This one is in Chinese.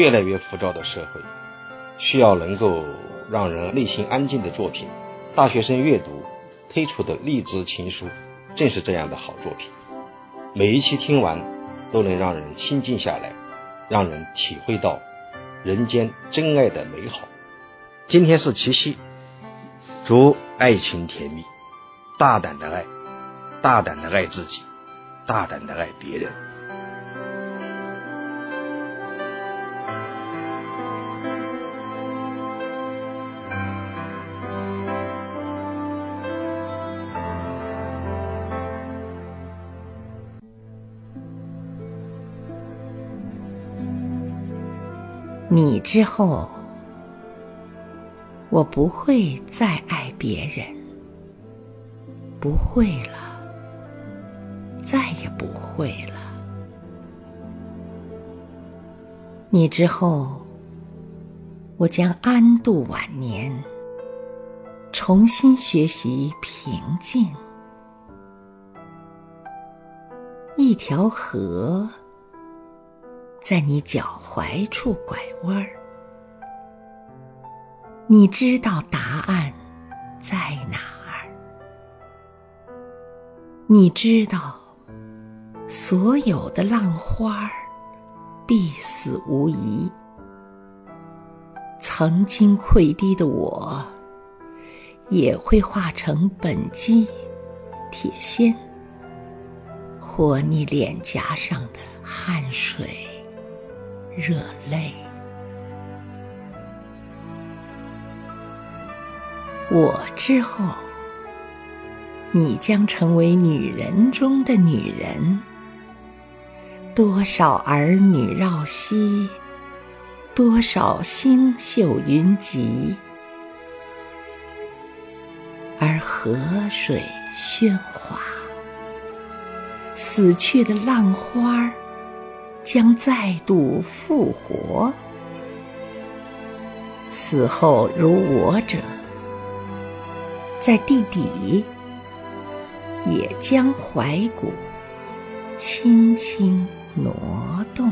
越来越浮躁的社会，需要能够让人内心安静的作品。大学生阅读推出的励志情书，正是这样的好作品。每一期听完，都能让人心静下来，让人体会到人间真爱的美好。今天是七夕，祝爱情甜蜜，大胆的爱，大胆的爱自己，大胆的爱别人。你之后，我不会再爱别人，不会了，再也不会了。你之后，我将安度晚年，重新学习平静。一条河。在你脚踝处拐弯儿，你知道答案在哪儿？你知道所有的浪花儿必死无疑。曾经溃堤的我，也会化成本基铁锨，或你脸颊上的汗水。热泪，我之后，你将成为女人中的女人。多少儿女绕膝，多少星宿云集，而河水喧哗，死去的浪花儿。将再度复活，死后如我者，在地底也将怀骨轻轻挪动。